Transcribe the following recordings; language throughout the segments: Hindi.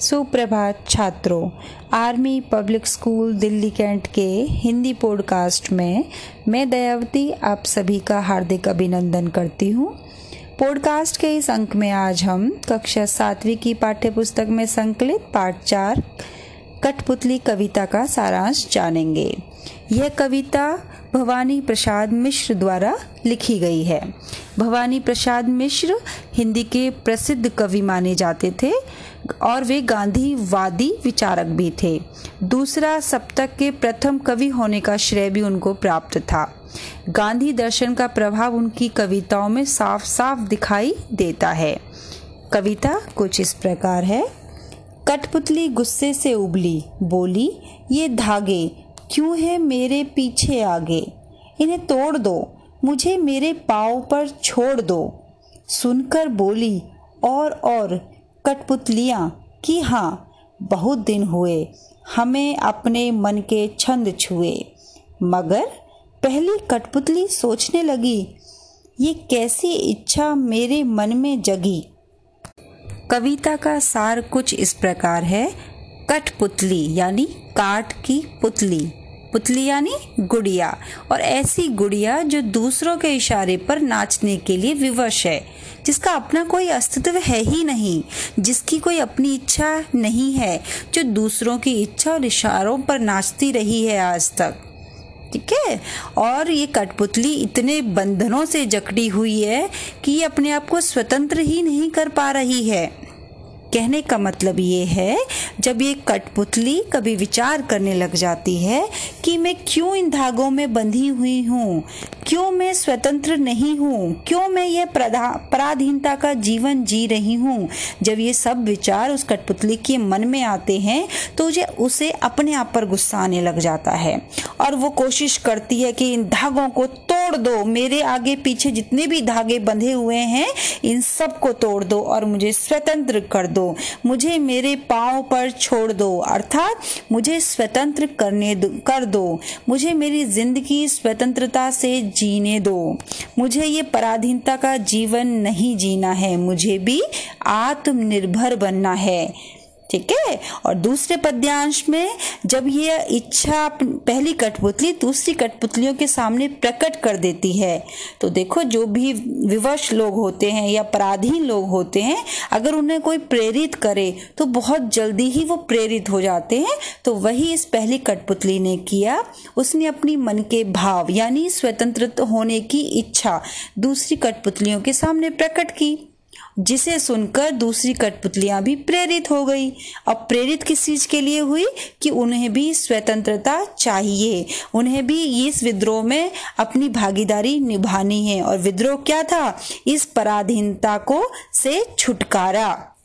सुप्रभात छात्रों, army public school Delhi Cantt के हिंदी पॉडकास्ट में मैं दयावती आप सभी का हार्दिक अभिनंदन करती हूँ। पॉडकास्ट के इस अंक में आज हम कक्षा सातवीं की पाठ्य पुस्तक में संकलित पाठ चार, कठपुतली कविता का सारांश जानेंगे। यह कविता भवानी प्रसाद मिश्र द्वारा लिखी गई है। भवानी प्रसाद मिश्र हिंदी के प्रसिद्ध कवि माने जाते थे और वे गांधीवादी विचारक भी थे। दूसरा सप्तक के प्रथम कवि होने का श्रेय भी उनको प्राप्त था। गांधी दर्शन का प्रभाव उनकी कविताओं में साफ़ साफ़ दिखाई देता है। कविता कुछ इस प्रकार है। कठपुतली गुस्से से उबली, बोली, ये धागे, क्यों है मेरे पीछे आगे? इन्हें तोड़ दो। मुझे मेरे पाँव पर छोड़ दो। सुनकर बोली, और और, कठपुतलियाँ, कि हाँ बहुत दिन हुए, हमें अपने मन के छंद छुए। मगर पहली कठपुतली सोचने लगी, ये कैसी इच्छा मेरे मन में जगी? कविता का सार कुछ इस प्रकार है, कठपुतली, यानी काट की पुतली। पुतली यानी गुड़िया। और ऐसी गुड़िया जो दूसरों के इशारे पर नाचने के लिए विवश है, जिसका अपना कोई अस्तित्व है ही नहीं, जिसकी कोई अपनी इच्छा नहीं है, जो दूसरों की इच्छा और इशारों पर नाचती रही है आज तक। ठीक है? और ये कठपुतली इतने बंधनों से जकड़ी हुई है कि ये अपने आप को स्वतंत्र ही नहीं कर पा रही है। कहने का मतलब ये है, जब ये कठपुतली कभी विचार करने लग जाती है कि मैं क्यों इन धागों में बंधी हुई हूँ, क्यों मैं स्वतंत्र नहीं हूँ, क्यों मैं ये पराधीनता का जीवन जी रही हूँ। जब ये सब विचार उस कठपुतली के मन में आते हैं तो उसे उसे अपने आप पर गुस्सा आने लग जाता है। और वो कोशिश करती है कि इन धागों को तोड़ दो। मेरे आगे पीछे जितने भी धागे बंधे हुए हैं, इन सबको तोड़ दो और मुझे स्वतंत्र कर दो। मुझे मेरे पाँव पर छोड़ दो, अर्थात मुझे स्वतंत्र करने दो, कर दो। मुझे मेरी ज़िंदगी स्वतंत्रता से जीने दो। मुझे ये पराधीनता का जीवन नहीं जीना है। मुझे भी आत्मनिर्भर बनना है। ठीक है? और दूसरे पद्यांश में, जब ये इच्छा पहली कठपुतली दूसरी कठपुतलियों के सामने प्रकट कर देती है तो देखो जो भी विवश लोग होते हैं या पराधीन लोग होते हैं, अगर उन्हें कोई प्रेरित करे तो बहुत जल्दी ही वो प्रेरित हो जाते हैं। तो वही इस पहली कठपुतली ने किया। उसने अपनी मन के भाव, यानी स्वतंत्र होने की इच्छा दूसरी कठपुतलियों के सामने प्रकट की। जिसे सुनकर दूसरी कठपुतलियाँ भी प्रेरित हो गई। अब प्रेरित किस चीज़ के लिए हुई? कि उन्हें भी स्वतंत्रता चाहिए। उन्हें भी इस विद्रोह में अपनी भागीदारी निभानी है। और विद्रोह क्या था? इस पराधीनता को से छुटकारा।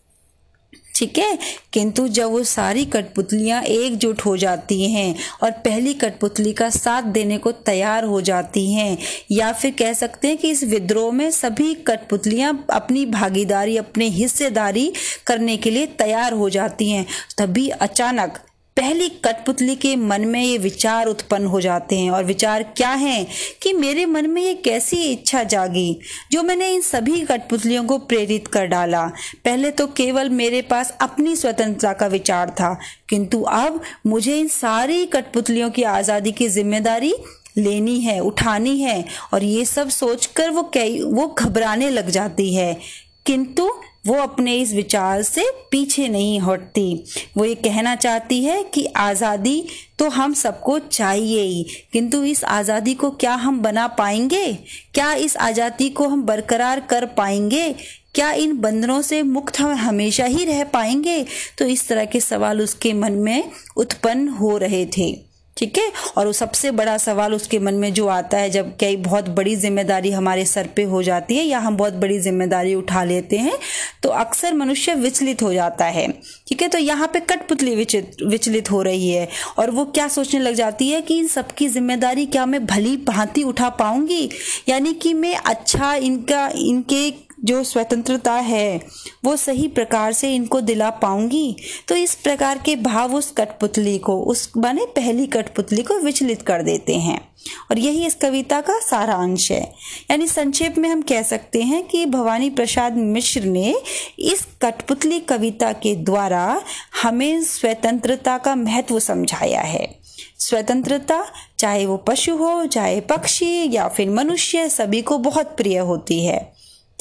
ठीक है? किंतु जब वो सारी कठपुतलियाँ एकजुट हो जाती हैं और पहली कठपुतली का साथ देने को तैयार हो जाती हैं, या फिर कह सकते हैं कि इस विद्रोह में सभी कठपुतलियाँ अपनी भागीदारी, अपने हिस्सेदारी करने के लिए तैयार हो जाती हैं, तभी अचानक पहली कठपुतली के मन में ये विचार उत्पन्न हो जाते हैं और विचार क्या है कि मेरे मन में ये कैसी इच्छा जागी जो मैंने इन सभी कठपुतलियों को प्रेरित कर डाला। पहले तो केवल मेरे पास अपनी स्वतंत्रता का विचार था, किंतु अब मुझे इन सारी कठपुतलियों की आज़ादी की ज़िम्मेदारी लेनी है, उठानी है और ये सब सोचकर वो कई, वो घबराने लग जाती है। किंतु वो अपने इस विचार से पीछे नहीं हटती। वो ये कहना चाहती है कि आज़ादी तो हम सबको चाहिए ही। किंतु इस आज़ादी को क्या हम बना पाएँगे? क्या इस आज़ादी को हम बरकरार कर पाएँगे? क्या इन बंधनों से मुक्त हम हमेशा ही रह पाएँगे? तो इस तरह के सवाल उसके मन में उत्पन्न हो रहे थे। ठीक है? और वो सबसे बड़ा सवाल उसके मन में जो आता है, जब कई बहुत बड़ी ज़िम्मेदारी हमारे सर पे हो जाती है या हम बहुत बड़ी ज़िम्मेदारी उठा लेते हैं तो अक्सर मनुष्य विचलित हो जाता है। ठीक है? तो यहाँ पे कठपुतली विचलित विचलित हो रही है और वो क्या सोचने लग जाती है कि इन सबकी ज़िम्मेदारी क्या मैं भली भांति उठा पाऊँगी? यानी कि मैं अच्छा इनका, इनके जो स्वतंत्रता है, वो सही प्रकार से इनको दिला पाऊँगी। तो इस प्रकार के भाव उस कठपुतली को, उस माने पहली कठपुतली को विचलित कर देते हैं। और यही इस कविता का सारांश है। यानी संक्षेप में हम कह सकते हैं कि भवानी प्रसाद मिश्र ने इस कठपुतली कविता के द्वारा हमें स्वतंत्रता का महत्व समझाया है। स्वतंत्रता, चाहे वो पशु हो, चाहे पक्षी या फिर मनुष्य, सभी को बहुत प्रिय होती है।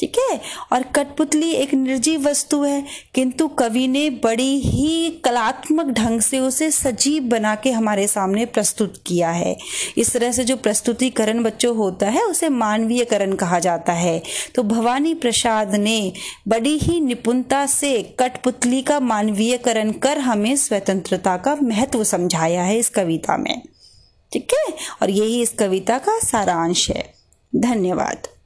ठीक है? और कठपुतली एक निर्जीव वस्तु है, किंतु कवि ने बड़ी ही कलात्मक ढंग से उसे सजीव बना के हमारे सामने प्रस्तुत किया है। इस तरह से जो प्रस्तुतिकरण बच्चों होता है, उसे मानवीयकरण कहा जाता है। तो भवानी प्रसाद ने बड़ी ही निपुणता से कठपुतली का मानवीयकरण कर हमें स्वतंत्रता का महत्व समझाया है इस कविता में। ठीक है? और यही इस कविता का सारांश है। धन्यवाद।